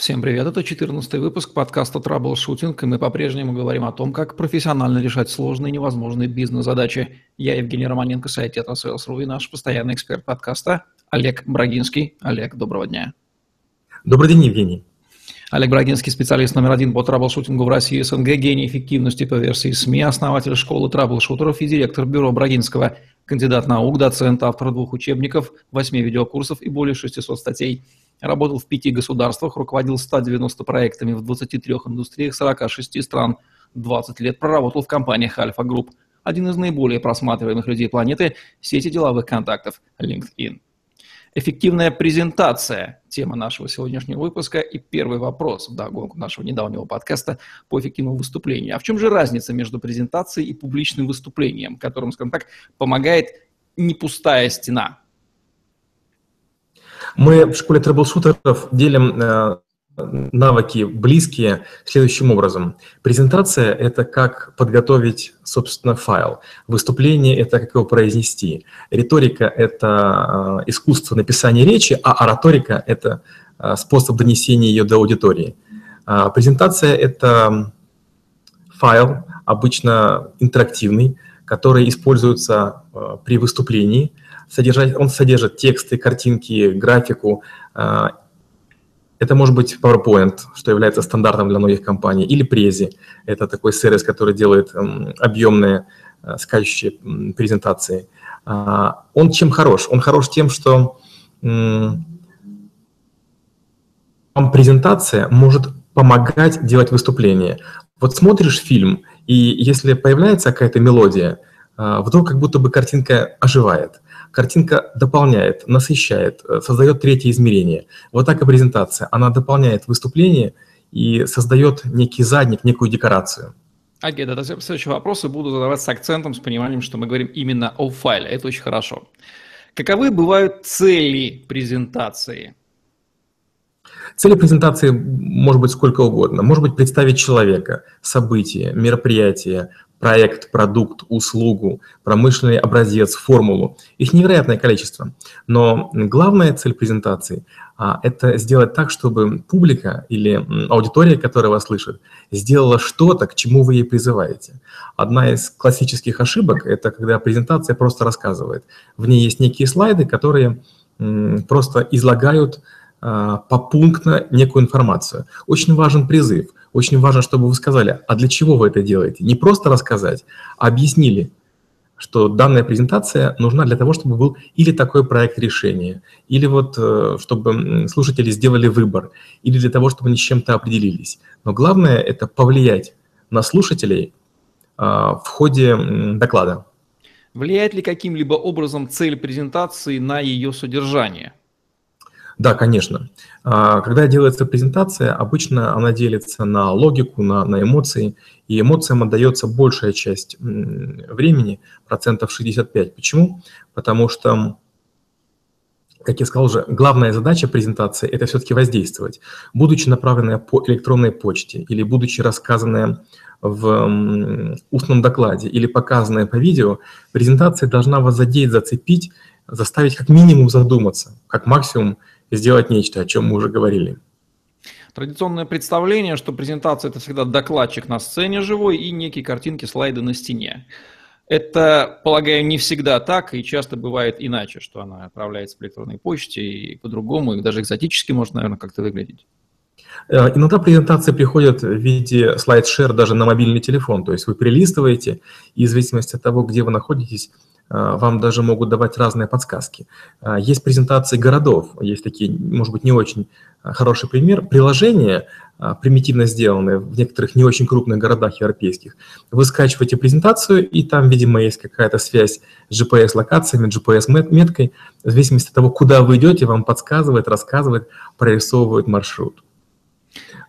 Всем привет, это 14 выпуск подкаста «Траблшутинг», и мы по-прежнему говорим о том, как профессионально решать сложные и невозможные бизнес-задачи. Я Евгений Романенко, сайт «Tetrasales.ru» и наш постоянный эксперт подкаста Олег Брагинский. Олег, доброго дня. Добрый день, Евгений. Олег Брагинский, специалист номер один по траблшутингу в России и СНГ, гений эффективности по версии СМИ, основатель школы траблшутеров и директор бюро Брагинского, кандидат наук, доцент, автор двух учебников, восьми видеокурсов и более 600 статей – Работал в пяти государствах, руководил 190 проектами в 23 индустриях 46 стран. 20 лет проработал в компаниях Альфа Групп. Один из наиболее просматриваемых людей планеты – сети деловых контактов LinkedIn. Эффективная презентация – тема нашего сегодняшнего выпуска. И первый вопрос в догонку нашего недавнего подкаста по эффективному выступлению. А в чем же разница между презентацией и публичным выступлением, которым, скажем так, помогает не пустая стена? Мы в школе трэблшутеров делим э, навыки близкие следующим образом. Презентация – это как подготовить, собственно, файл. Выступление – это как его произнести. Риторика – это э, искусство написания речи, а ораторика – это э, способ донесения ее до аудитории. А презентация – это файл, обычно интерактивный, который используется при выступлении – он содержит тексты, картинки, графику. А, это может быть PowerPoint, что является стандартом для многих компаний, или Prezi. Это такой сервис, который делает объемные а, скачущие презентации. А, он чем хорош? Он хорош тем, что вам презентация может помогать делать выступление. Вот смотришь фильм, и если появляется какая-то мелодия, вдруг как будто бы картинка оживает картинка дополняет, насыщает, э, создает третье измерение. Вот так и презентация. Она дополняет выступление и создает некий задник, некую декорацию. Окей, да, следующие вопросы буду задавать с акцентом, с пониманием, что мы говорим именно о файле. Это очень хорошо. Каковы бывают цели презентации? Цели презентации может быть сколько угодно. Может быть представить человека, событие, мероприятие, проект, продукт, услугу, промышленный образец, формулу. Их невероятное количество. Но главная цель презентации а, – это сделать так, чтобы публика или аудитория, которая вас слышит, сделала что-то, к чему вы ей призываете. Одна из классических ошибок – это когда презентация просто рассказывает. В ней есть некие слайды, которые просто излагают а, попунктно некую информацию. Очень важен призыв – очень важно, чтобы вы сказали, а для чего вы это делаете? Не просто рассказать, а объяснили, что данная презентация нужна для того, чтобы был или такой проект решения, или вот э, чтобы слушатели сделали выбор, или для того, чтобы они с чем-то определились. Но главное – это повлиять на слушателей а, в ходе доклада. Влияет ли каким-либо образом цель презентации на ее содержание? Да, конечно. А, когда делается презентация, обычно она делится на логику, на, на эмоции, и эмоциям отдается большая часть времени, процентов 65. Почему? Потому что, как я сказал уже, главная задача презентации – это все-таки воздействовать. Будучи направленная по электронной почте или будучи рассказанная в устном докладе или показанная по видео, презентация должна вас задеть, зацепить, заставить как минимум задуматься, как максимум сделать нечто, о чем мы уже говорили. Традиционное представление, что презентация – это всегда докладчик на сцене живой и некие картинки, слайды на стене. Это, полагаю, не всегда так, и часто бывает иначе, что она отправляется по электронной почте и по-другому, и даже экзотически может, наверное, как-то выглядеть. Э, иногда презентации приходят в виде слайд-шер даже на мобильный телефон, то есть вы перелистываете, и в зависимости от того, где вы находитесь, э, вам даже могут давать разные подсказки. Э, есть презентации городов, есть такие, может быть, не очень хороший пример. Приложения, примитивно сделанные в некоторых не очень крупных городах европейских. Вы скачиваете презентацию, и там, видимо, есть какая-то связь с GPS-локациями, GPS-меткой. В зависимости от того, куда вы идете, вам подсказывает, рассказывает, прорисовывает маршрут.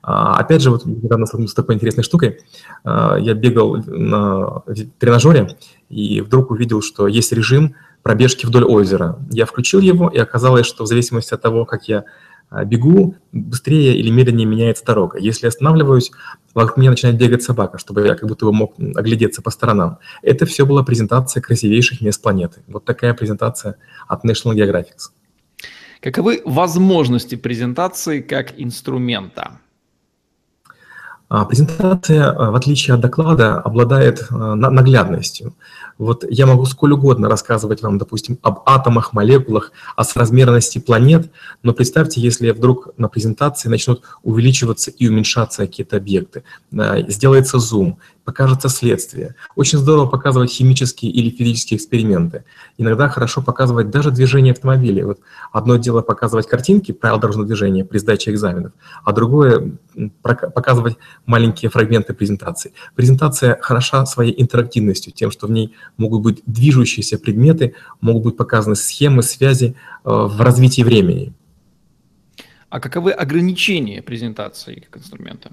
А, опять же, вот недавно столкнулся с такой интересной штукой. А, я бегал на тренажере и вдруг увидел, что есть режим пробежки вдоль озера. Я включил его, и оказалось, что в зависимости от того, как я а, бегу, быстрее или медленнее меняется дорога. Если останавливаюсь, вокруг меня начинает бегать собака, чтобы я как будто бы мог оглядеться по сторонам. Это все была презентация красивейших мест планеты. Вот такая презентация от National Geographic. Каковы возможности презентации как инструмента? А, презентация, в отличие от доклада, обладает наглядностью. Вот я могу сколь угодно рассказывать вам, допустим, об атомах, молекулах, о соразмерности планет, но представьте, если вдруг на презентации начнут увеличиваться и уменьшаться какие-то объекты, сделается зум, покажется следствие. Очень здорово показывать химические или физические эксперименты. Иногда хорошо показывать даже движение автомобилей. Вот одно дело показывать картинки, правила дорожного движения при сдаче экзаменов, а другое показывать маленькие фрагменты презентации. Презентация хороша своей интерактивностью, тем, что в ней могут быть движущиеся предметы, могут быть показаны схемы, связи э, в развитии времени. А каковы ограничения презентации как инструмента?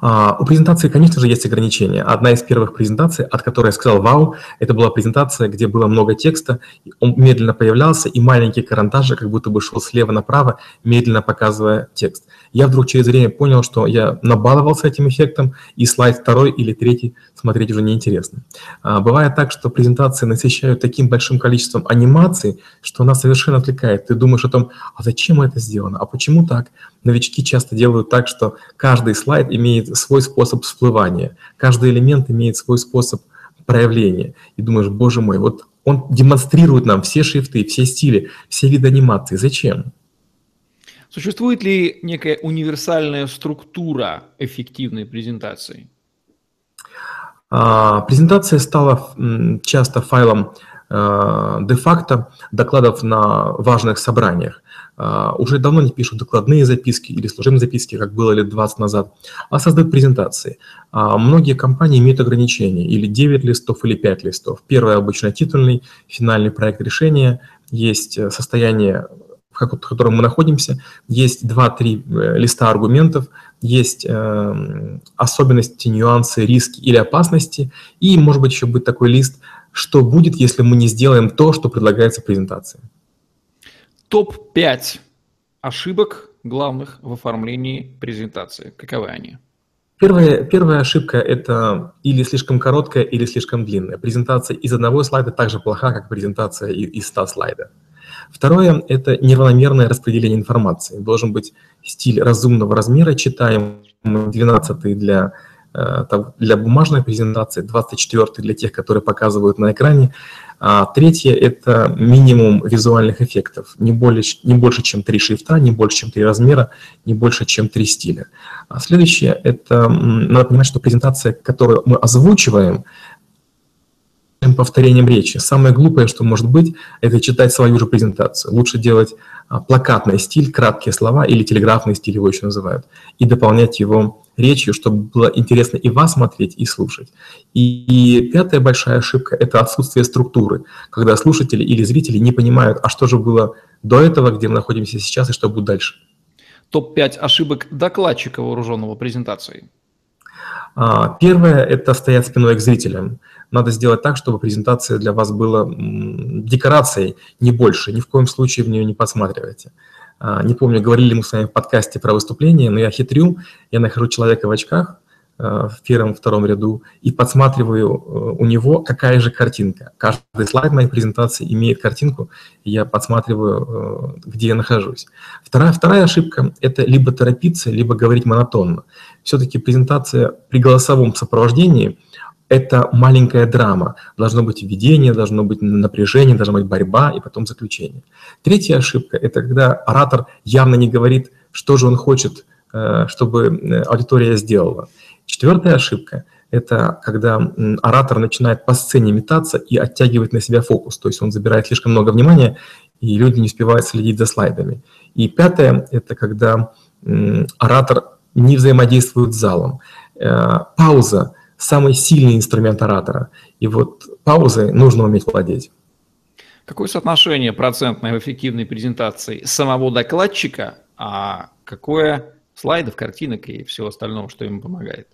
А, у презентации, конечно же, есть ограничения. Одна из первых презентаций, от которой я сказал «Вау», это была презентация, где было много текста, он медленно появлялся, и маленький карандаш как будто бы шел слева направо, медленно показывая текст. Я вдруг через время понял, что я набаловался этим эффектом, и слайд второй или третий смотреть уже неинтересно. А, бывает так, что презентации насыщают таким большим количеством анимаций, что она совершенно отвлекает. Ты думаешь о том, а зачем это сделано, а почему так? Новички часто делают так, что каждый слайд имеет свой способ всплывания, каждый элемент имеет свой способ проявления. И думаешь, боже мой, вот он демонстрирует нам все шрифты, все стили, все виды анимации. Зачем? Существует ли некая универсальная структура эффективной презентации? А, презентация стала часто файлом де-факто докладов на важных собраниях. А, уже давно не пишут докладные записки или служебные записки, как было лет 20 назад, а создают презентации. Многие компании имеют ограничения, или 9 листов, или 5 листов. Первый обычно титульный, финальный проект решения, есть э, состояние в котором мы находимся, есть 2-3 э, листа аргументов, есть э, особенности, нюансы, риски или опасности, и, может быть, еще будет такой лист, что будет, если мы не сделаем то, что предлагается в презентации. Топ-5 ошибок главных в оформлении презентации. Каковы они? Первая, первая ошибка – это или слишком короткая, или слишком длинная. Презентация из одного слайда так же плоха, как презентация из 100 слайдов. Второе – это неравномерное распределение информации. Должен быть стиль разумного размера, читаем 12 для, для бумажной презентации, 24 для тех, которые показывают на экране. А третье – это минимум визуальных эффектов. Не, более, не больше, чем три шрифта, не больше, чем три размера, не больше, чем три стиля. А следующее – это надо понимать, что презентация, которую мы озвучиваем, повторением речи. Самое глупое, что может быть, это читать свою же презентацию. Лучше делать а, плакатный стиль, краткие слова или телеграфный стиль его еще называют, и дополнять его речью, чтобы было интересно и вас смотреть, и слушать. И, и пятая большая ошибка – это отсутствие структуры, когда слушатели или зрители не понимают, а что же было до этого, где мы находимся сейчас, и что будет дальше. Топ-5 ошибок докладчика вооруженного презентацией. А, первое – это стоять спиной к зрителям. Надо сделать так, чтобы презентация для вас была декорацией, не больше. Ни в коем случае в нее не подсматривайте. А, не помню, говорили мы с вами в подкасте про выступление, но я хитрю, я нахожу человека в очках а, в первом-втором ряду и подсматриваю э, у него, какая же картинка. Каждый слайд моей презентации имеет картинку, и я подсматриваю, э, где я нахожусь. Вторая, вторая ошибка – это либо торопиться, либо говорить монотонно. Все-таки презентация при голосовом сопровождении – это маленькая драма. Должно быть введение, должно быть напряжение, должна быть борьба и потом заключение. Третья ошибка – это когда оратор явно не говорит, что же он хочет, э, чтобы э, аудитория сделала. Четвертая ошибка – это когда оратор начинает по сцене метаться и оттягивать на себя фокус, то есть он забирает слишком много внимания, и люди не успевают следить за слайдами. И пятое – это когда оратор не взаимодействует с залом. Э, пауза самый сильный инструмент оратора. И вот паузой нужно уметь владеть. Какое соотношение процентной в эффективной презентации самого докладчика, а какое слайдов, картинок и всего остального, что ему помогает?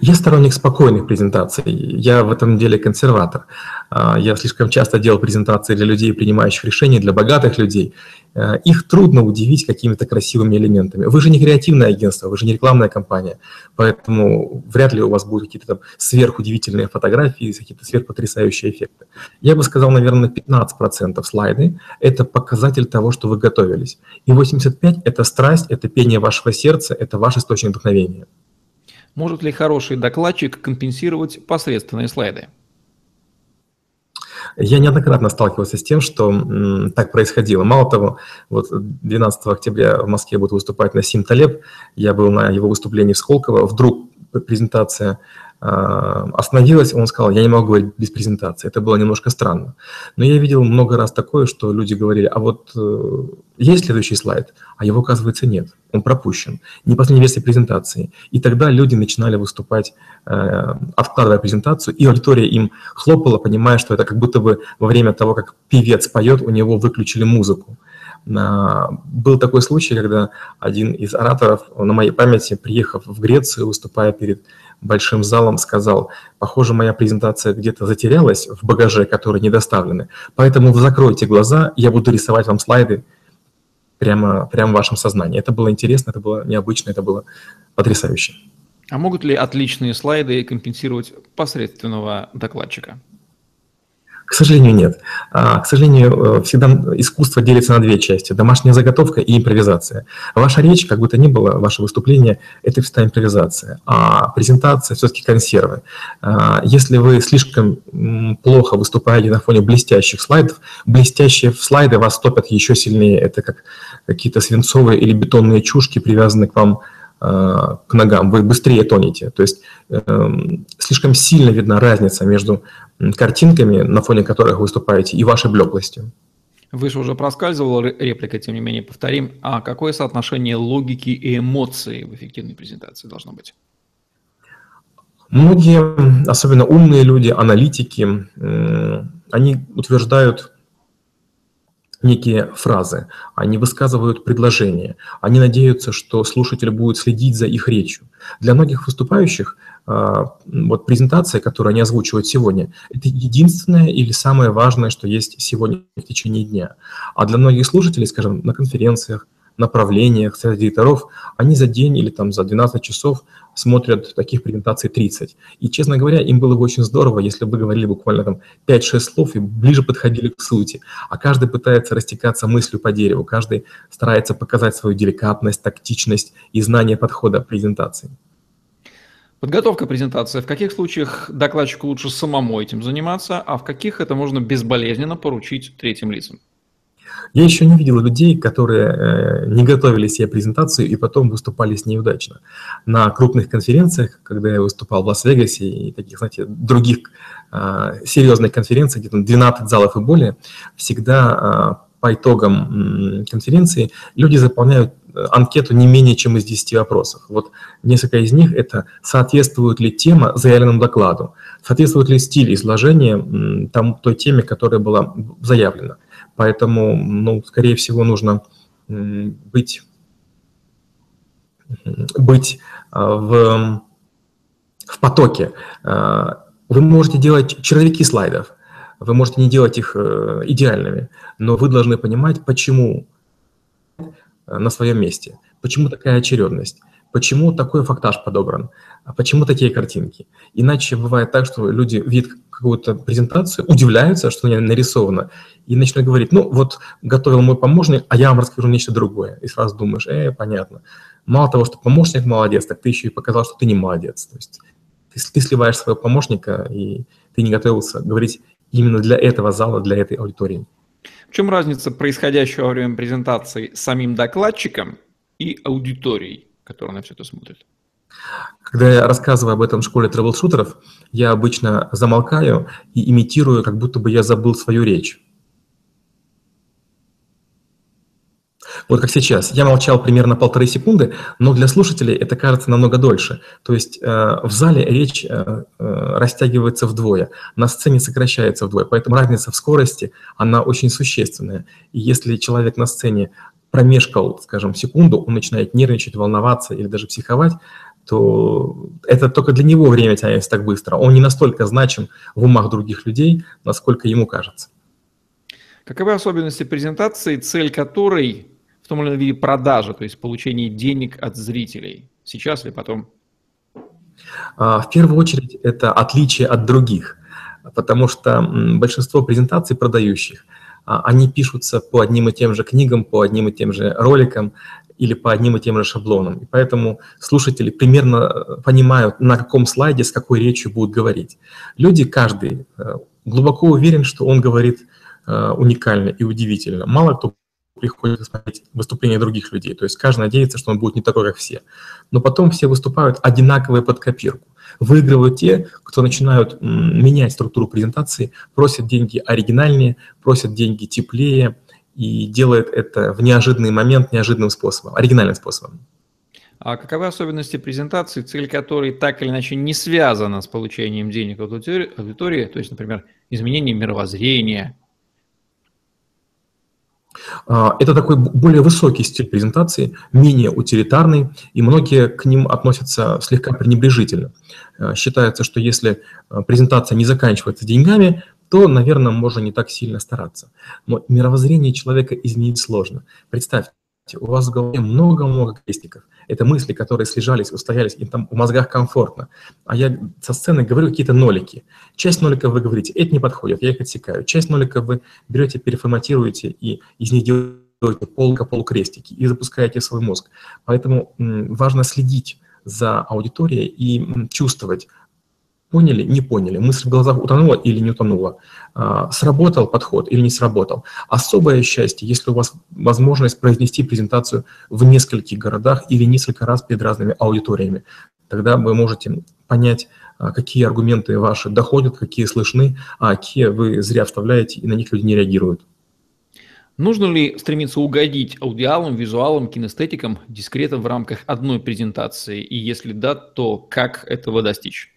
Я сторонник спокойных презентаций. Я в этом деле консерватор. А, я слишком часто делал презентации для людей, принимающих решения, для богатых людей. А, их трудно удивить какими-то красивыми элементами. Вы же не креативное агентство, вы же не рекламная компания, поэтому вряд ли у вас будут какие-то там сверхудивительные фотографии, какие-то сверхпотрясающие эффекты. Я бы сказал, наверное, 15% слайды – это показатель того, что вы готовились. И 85% – это страсть, это пение вашего сердца, это ваш источник вдохновения. Может ли хороший докладчик компенсировать посредственные слайды? Я неоднократно сталкивался с тем, что м, так происходило. Мало того, вот 12 октября в Москве будет выступать Насим Талеб. Я был на его выступлении в Сколково. Вдруг презентация остановилась, он сказал, я не могу говорить без презентации. Это было немножко странно. Но я видел много раз такое, что люди говорили, а вот э, есть следующий слайд, а его, оказывается, нет. Он пропущен. Не последняя версия презентации. И тогда люди начинали выступать, э, откладывая презентацию, и аудитория им хлопала, понимая, что это как будто бы во время того, как певец поет, у него выключили музыку. Был такой случай, когда один из ораторов на моей памяти, приехав в Грецию, выступая перед большим залом, сказал, похоже, моя презентация где-то затерялась в багаже, которые не доставлены, поэтому вы закройте глаза, я буду рисовать вам слайды прямо, прямо в вашем сознании. Это было интересно, это было необычно, это было потрясающе. А могут ли отличные слайды компенсировать посредственного докладчика? К сожалению, нет. А, к сожалению, э, всегда искусство делится на две части. Домашняя заготовка и импровизация. Ваша речь, как бы то ни было, ваше выступление – это всегда импровизация. А презентация – все-таки консервы. А, если вы слишком плохо выступаете на фоне блестящих слайдов, блестящие слайды вас топят еще сильнее. Это как какие-то свинцовые или бетонные чушки, привязанные к вам а, к ногам, вы быстрее тонете. То есть э, слишком сильно видна разница между картинками, на фоне которых выступаете, и вашей блеклостью. Выше уже проскальзывала реплика, тем не менее повторим. А какое соотношение логики и эмоций в эффективной презентации должно быть? Многие, особенно умные люди, аналитики, они утверждают некие фразы, они высказывают предложения, они надеются, что слушатель будет следить за их речью. Для многих выступающих а, вот презентация, которую они озвучивают сегодня, это единственное или самое важное, что есть сегодня в течение дня. А для многих слушателей, скажем, на конференциях, направлениях, среди директоров, они за день или там за 12 часов смотрят таких презентаций 30. И, честно говоря, им было бы очень здорово, если бы говорили буквально там 5-6 слов и ближе подходили к сути. А каждый пытается растекаться мыслью по дереву, каждый старается показать свою деликатность, тактичность и знание подхода презентации. Подготовка презентации. В каких случаях докладчику лучше самому этим заниматься, а в каких это можно безболезненно поручить третьим лицам? Я еще не видел людей, которые э, не готовили себе презентацию и потом выступали с ней удачно. На крупных конференциях, когда я выступал в Лас-Вегасе и таких, знаете, других э, серьезных конференциях, где-то 12 залов и более, всегда э, по итогам конференции люди заполняют э, анкету не менее чем из 10 вопросов. Вот несколько из них – это соответствует ли тема заявленному докладу, соответствует ли стиль изложения там, той теме, которая была заявлена. Поэтому, ну, скорее всего, нужно быть, быть а, в, в потоке. А, вы можете делать черновики слайдов, вы можете не делать их э, идеальными, но вы должны понимать, почему на своем месте, почему такая очередность, почему такой фактаж подобран, а почему такие картинки. Иначе бывает так, что люди видят какую-то презентацию, удивляются, что она нарисована, и начинают говорить, ну вот готовил мой помощник, а я вам расскажу нечто другое. И сразу думаешь, э, понятно. Мало того, что помощник молодец, так ты еще и показал, что ты не молодец. То есть ты, ты сливаешь своего помощника, и ты не готовился говорить именно для этого зала, для этой аудитории. В чем разница происходящего во время презентации самим докладчиком и аудиторией, которая на все это смотрит? Когда я рассказываю об этом в школе трэблшутеров, я обычно замолкаю и имитирую, как будто бы я забыл свою речь. Вот как сейчас. Я молчал примерно полторы секунды, но для слушателей это кажется намного дольше. То есть э, в зале речь э, э, растягивается вдвое, на сцене сокращается вдвое. Поэтому разница в скорости, она очень существенная. И если человек на сцене промешкал, скажем, секунду, он начинает нервничать, волноваться или даже психовать, то это только для него время тянется так быстро. Он не настолько значим в умах других людей, насколько ему кажется. Каковы особенности презентации, цель которой в том или ином виде продажа, то есть получение денег от зрителей? Сейчас или потом? А, в первую очередь это отличие от других, потому что большинство презентаций продающих, они пишутся по одним и тем же книгам, по одним и тем же роликам или по одним и тем же шаблонам. И поэтому слушатели примерно э, понимают, на каком слайде с какой речью будут говорить. Люди, каждый, э, глубоко уверен, что он говорит э, уникально и удивительно. Мало кто приходит смотреть выступления других людей. То есть каждый надеется, что он будет не такой, как все. Но потом все выступают одинаковые под копирку. Выигрывают те, кто начинают менять структуру презентации, просят деньги оригинальнее, просят деньги теплее и делают это в неожиданный момент, неожиданным способом, оригинальным способом. А каковы особенности презентации, цель которой так или иначе не связана с получением денег от аудитории, то есть, например, изменение мировоззрения, это такой более высокий стиль презентации, менее утилитарный, и многие к ним относятся слегка пренебрежительно. А, считается, что если а, презентация не заканчивается деньгами, то, наверное, можно не так сильно стараться. Но мировоззрение человека изменить сложно. Представьте, у вас в голове много-много крестиков. Это мысли, которые слежались, устоялись, им там в мозгах комфортно. А я со сцены говорю какие-то нолики. Часть ноликов вы говорите, это не подходит, я их отсекаю. Часть ноликов вы берете, переформатируете и из них делаете полка-полукрестики и запускаете свой мозг. Поэтому важно следить за аудиторией и чувствовать, Поняли? Не поняли. Мысль в глазах утонула или не утонула. А, сработал подход или не сработал. Особое счастье, если у вас возможность произнести презентацию в нескольких городах или несколько раз перед разными аудиториями. Тогда вы можете понять, а, какие аргументы ваши доходят, какие слышны, а какие вы зря вставляете, и на них люди не реагируют. Нужно ли стремиться угодить аудиалам, визуалам, кинестетикам, дискретам в рамках одной презентации? И если да, то как этого достичь?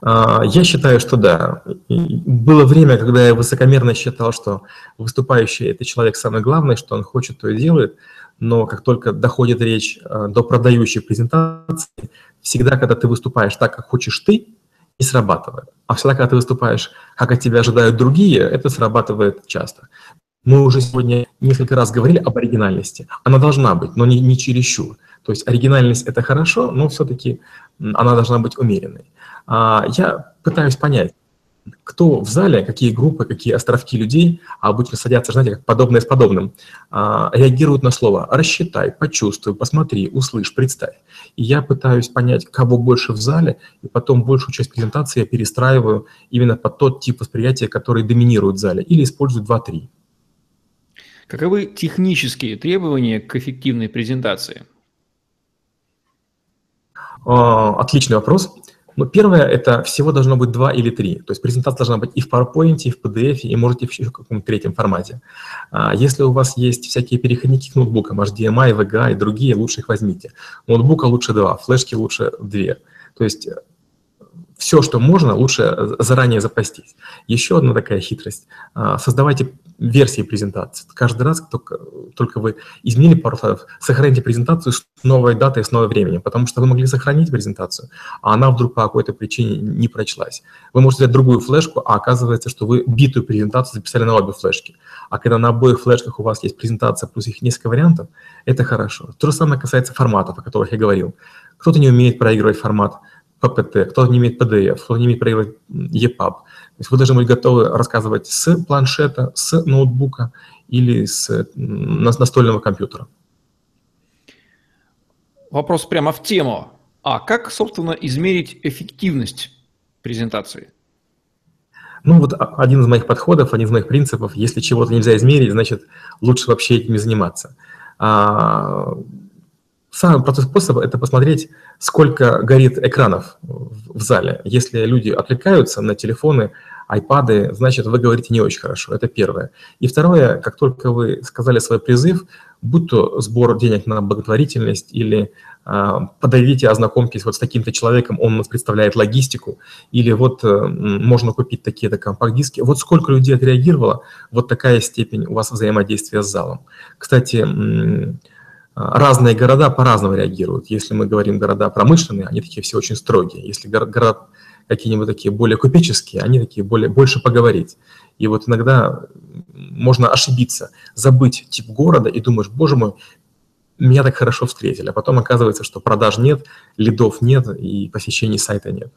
А, я считаю, что да. Было время, когда я высокомерно считал, что выступающий – это человек самый главный, что он хочет, то и делает. Но как только доходит речь а, до продающей презентации, всегда, когда ты выступаешь так, как хочешь ты, не срабатывает. А всегда, когда ты выступаешь, как от тебя ожидают другие, это срабатывает часто. Мы уже сегодня несколько раз говорили об оригинальности. Она должна быть, но не, не чересчур. То есть оригинальность – это хорошо, но все-таки она должна быть умеренной. А, я пытаюсь понять, кто в зале, какие группы, какие островки людей, а обычно садятся, знаете, как подобное с подобным, а, реагируют на слово «рассчитай», «почувствуй», «посмотри», «услышь», «представь». И я пытаюсь понять, кого больше в зале, и потом большую часть презентации я перестраиваю именно под тот тип восприятия, который доминирует в зале, или использую 2-3. Каковы технические требования к эффективной презентации? А, отличный вопрос. Но ну, первое, это всего должно быть два или три. То есть презентация должна быть и в PowerPoint, и в PDF, и можете еще в каком-то третьем формате. А если у вас есть всякие переходники к ноутбукам, HDMI, VGA и другие, лучше их возьмите. Ноутбука лучше два, флешки лучше две. То есть все, что можно, лучше заранее запастись. Еще одна такая хитрость. А, создавайте версии презентации. Каждый раз, только, только вы изменили пару слайдов, сохраните презентацию с новой датой, с новым временем, потому что вы могли сохранить презентацию, а она вдруг по какой-то причине не прочлась. Вы можете взять другую флешку, а оказывается, что вы битую презентацию записали на обе флешки. А когда на обоих флешках у вас есть презентация плюс их несколько вариантов, это хорошо. То же самое касается форматов, о которых я говорил. Кто-то не умеет проигрывать формат PPT, кто-то не имеет PDF, кто-то не умеет проигрывать EPUB. То есть вы должны быть готовы рассказывать с планшета, с ноутбука или с настольного компьютера. Вопрос прямо в тему. А как, собственно, измерить эффективность презентации? Ну вот один из моих подходов, один из моих принципов, если чего-то нельзя измерить, значит лучше вообще этим не заниматься. Самый простой способ – это посмотреть, сколько горит экранов в зале. Если люди отвлекаются на телефоны, айпады, значит, вы говорите не очень хорошо. Это первое. И второе, как только вы сказали свой призыв, будь то сбор денег на благотворительность или э, подойдите, ознакомьтесь вот с таким-то человеком, он у нас представляет логистику, или вот э, можно купить такие-то компакт-диски. Вот сколько людей отреагировало, вот такая степень у вас взаимодействия с залом. Кстати, разные города по-разному реагируют. Если мы говорим города промышленные, они такие все очень строгие. Если города какие-нибудь такие более купеческие, они такие более, больше поговорить. И вот иногда можно ошибиться, забыть тип города и думаешь, боже мой, меня так хорошо встретили. А потом оказывается, что продаж нет, лидов нет и посещений сайта нет.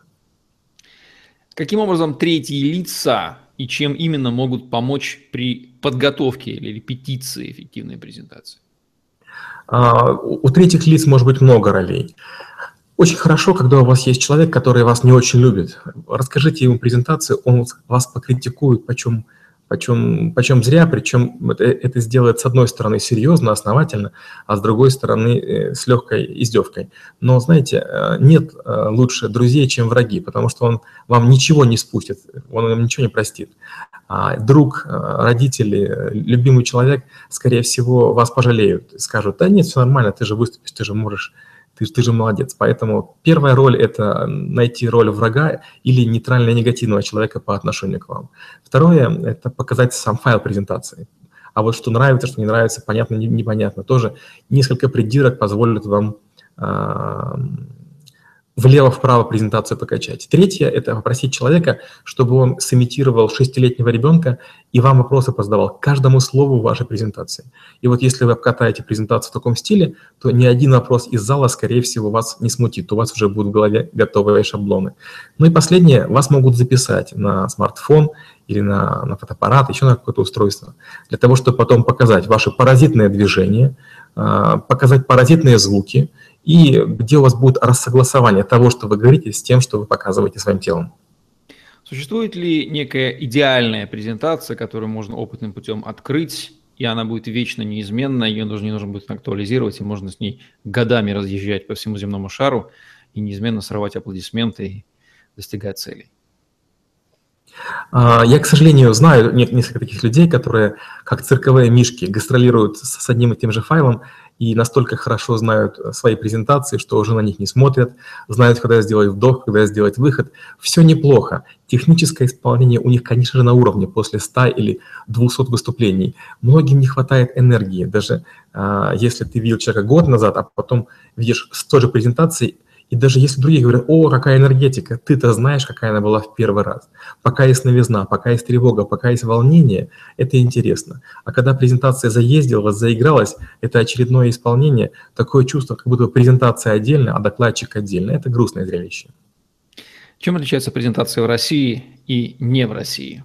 Каким образом третьи лица и чем именно могут помочь при подготовке или репетиции эффективной презентации? А, у третьих лиц может быть много ролей. Очень хорошо, когда у вас есть человек, который вас не очень любит. Расскажите ему презентацию, он вас покритикует, почем почем, почем зря, причем это, это сделает с одной стороны серьезно, основательно, а с другой стороны э, с легкой издевкой. Но, знаете, э, нет э, лучше друзей, чем враги, потому что он вам ничего не спустит, он вам ничего не простит. А друг, родители, любимый человек, скорее всего, вас пожалеют, скажут, да нет, все нормально, ты же выступишь, ты же можешь ты, ты же молодец. Поэтому первая роль – это найти роль врага или нейтрально негативного человека по отношению к вам. Второе – это показать сам файл презентации. А вот что нравится, что не нравится, понятно, непонятно. Тоже несколько придирок позволит вам влево-вправо презентацию покачать. Третье – это попросить человека, чтобы он сымитировал шестилетнего ребенка и вам вопросы позадавал каждому слову вашей презентации. И вот если вы обкатаете презентацию в таком стиле, то ни один вопрос из зала, скорее всего, вас не смутит. У вас уже будут в голове готовые шаблоны. Ну и последнее, вас могут записать на смартфон или на, на фотоаппарат, еще на какое-то устройство, для того, чтобы потом показать ваши паразитные движения, а, показать паразитные звуки – и где у вас будет рассогласование того, что вы говорите, с тем, что вы показываете своим телом. Существует ли некая идеальная презентация, которую можно опытным путем открыть, и она будет вечно неизменна, ее даже не нужно будет актуализировать, и можно с ней годами разъезжать по всему земному шару и неизменно срывать аплодисменты и достигать целей? А, я, к сожалению, знаю несколько таких людей, которые, как цирковые мишки, гастролируют с одним и тем же файлом и настолько хорошо знают свои презентации, что уже на них не смотрят, знают, когда сделать вдох, когда сделать выход. Все неплохо. Техническое исполнение у них, конечно же, на уровне после 100 или 200 выступлений. Многим не хватает энергии. Даже а, если ты видел человека год назад, а потом видишь с той же презентацией, и даже если другие говорят, о, какая энергетика, ты-то знаешь, какая она была в первый раз. Пока есть новизна, пока есть тревога, пока есть волнение, это интересно. А когда презентация заездилась, заигралась, это очередное исполнение, такое чувство, как будто презентация отдельно, а докладчик отдельно. Это грустное зрелище. Чем отличается презентация в России и не в России?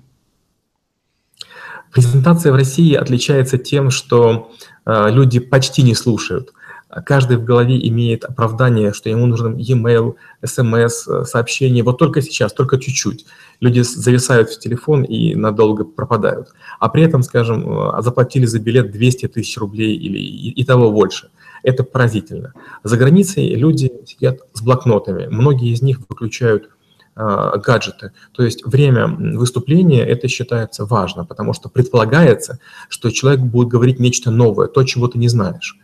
Презентация в России отличается тем, что э, люди почти не слушают каждый в голове имеет оправдание, что ему нужен e-mail, смс, сообщение. Вот только сейчас, только чуть-чуть. Люди зависают в телефон и надолго пропадают. А при этом, скажем, э, заплатили за билет 200 тысяч рублей или и, и того больше. Это поразительно. За границей люди сидят с блокнотами. Многие из них выключают э, гаджеты. То есть время выступления это считается важно, потому что предполагается, что человек будет говорить нечто новое, то, чего ты не знаешь.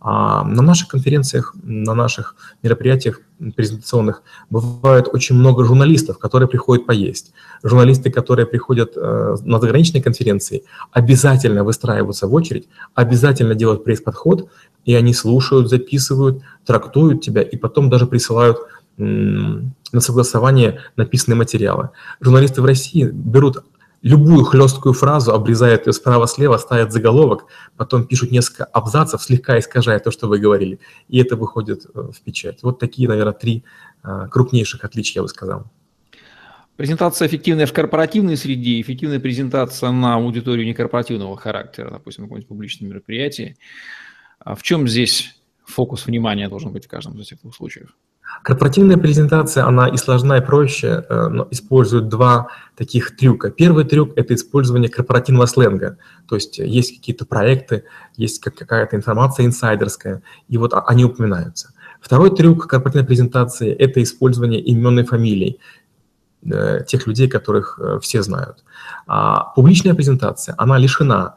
А на наших конференциях, на наших мероприятиях презентационных бывает очень много журналистов, которые приходят поесть. Журналисты, которые приходят э, на заграничные конференции, обязательно выстраиваются в очередь, обязательно делают пресс-подход, и они слушают, записывают, трактуют тебя, и потом даже присылают на согласование написанные материалы. Журналисты в России берут любую хлесткую фразу, обрезают ее справа-слева, ставят заголовок, потом пишут несколько абзацев, слегка искажая то, что вы говорили, и это выходит э, в печать. Вот такие, наверное, три э, крупнейших отличия, я бы сказал. Презентация эффективная в корпоративной среде, эффективная презентация на аудиторию некорпоративного характера, допустим, на каком-нибудь публичном мероприятии. А в чем здесь фокус внимания должен быть в каждом из этих двух случаев? Корпоративная презентация, она и сложна, и проще, э, но использует два таких трюка. Первый трюк – это использование корпоративного сленга. То есть есть какие-то проекты, есть какая-то информация инсайдерская, и вот они упоминаются. Второй трюк корпоративной презентации – это использование имен и фамилий э, тех людей, которых э, все знают. А публичная презентация, она лишена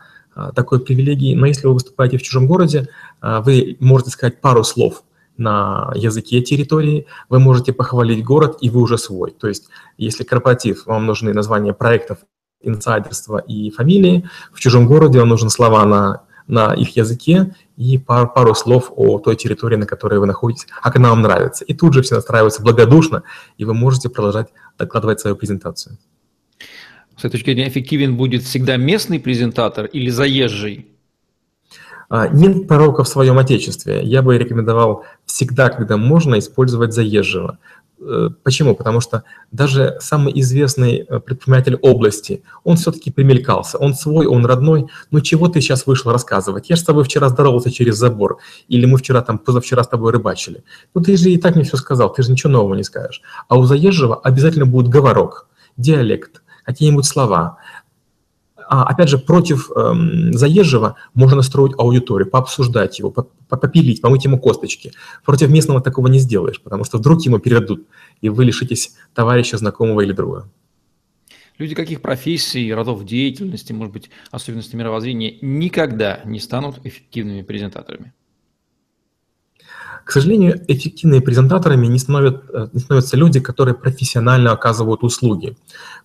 такой привилегии, но если вы выступаете в чужом городе, вы можете сказать пару слов – на языке территории, вы можете похвалить город, и вы уже свой. То есть, если корпоратив, вам нужны названия проектов, инсайдерства и фамилии, в чужом городе вам нужны слова на на их языке и пару, пару слов о той территории, на которой вы находитесь, как она вам нравится. И тут же все настраиваются благодушно, и вы можете продолжать докладывать свою презентацию. С этой точки зрения, эффективен будет всегда местный презентатор или заезжий? А, нет пророка в своем отечестве. Я бы рекомендовал всегда, когда можно, использовать заезжего. Э, почему? Потому что даже самый известный э, предприниматель области, он все-таки примелькался. Он свой, он родной. Ну чего ты сейчас вышел рассказывать? Я же с тобой вчера здоровался через забор. Или мы вчера там, позавчера с тобой рыбачили. Ну ты же и так мне все сказал, ты же ничего нового не скажешь. А у заезжего обязательно будет говорок, диалект, какие-нибудь слова. А, опять же, против эм, заезжего можно настроить аудиторию, пообсуждать его, попилить, помыть ему косточки. Против местного такого не сделаешь, потому что вдруг ему передадут, и вы лишитесь товарища, знакомого или друга. Люди каких профессий, родов деятельности, может быть, особенностей мировоззрения никогда не станут эффективными презентаторами? К сожалению, эффективными презентаторами не, становят, э, не становятся люди, которые профессионально оказывают услуги.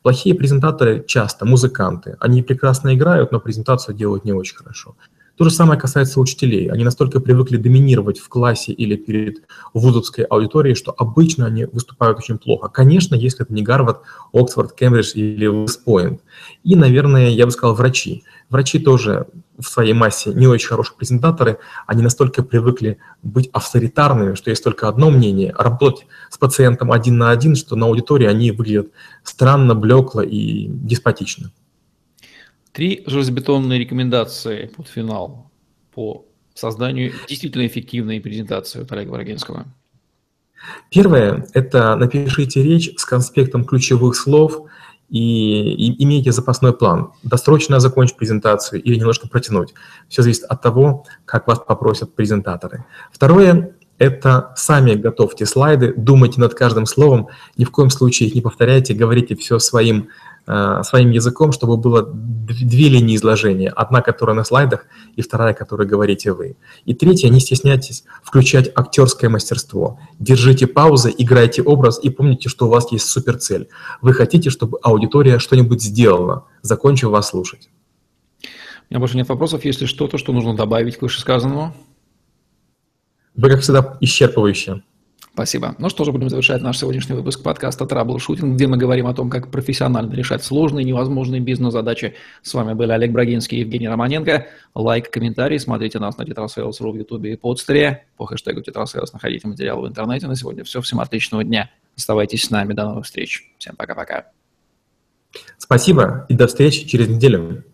Плохие презентаторы часто музыканты. Они прекрасно играют, но презентацию делают не очень хорошо. То же самое касается учителей. Они настолько привыкли доминировать в классе или перед вузовской аудиторией, что обычно они выступают очень плохо. Конечно, если это не Гарвард, Оксфорд, Кембридж или Вестпойнт. И, наверное, я бы сказал, врачи. Врачи тоже в своей массе не очень хорошие презентаторы. Они настолько привыкли быть авторитарными, что есть только одно мнение, работать с пациентом один на один, что на аудитории они выглядят странно, блекло и деспотично. Три железобетонные рекомендации под финал по созданию действительно эффективной презентации от Олега Брагинского. Первое – это напишите речь с конспектом ключевых слов и, и имейте запасной план. Досрочно закончить презентацию или немножко протянуть. Все зависит от того, как вас попросят презентаторы. Второе – это сами готовьте слайды, думайте над каждым словом, ни в коем случае их не повторяйте, говорите все своим своим языком, чтобы было две линии изложения. Одна, которая на слайдах, и вторая, которую говорите вы. И третье, не стесняйтесь включать актерское мастерство. Держите паузы, играйте образ и помните, что у вас есть суперцель. Вы хотите, чтобы аудитория что-нибудь сделала, закончив вас слушать. У меня больше нет вопросов. Есть ли что-то, что нужно добавить к вышесказанному? Вы, как всегда, исчерпывающие. Спасибо. Ну что же, будем завершать наш сегодняшний выпуск подкаста «Траблшутинг», где мы говорим о том, как профессионально решать сложные, невозможные бизнес-задачи. С вами были Олег Брагинский и Евгений Романенко. Лайк, комментарий, смотрите нас на Tetrasales.ru в Ютубе и Podster е. По хэштегу Tetrasales находите материалы в интернете. На сегодня все. Всем отличного дня. Оставайтесь с нами. До новых встреч. Всем пока-пока. Спасибо и до встречи через неделю.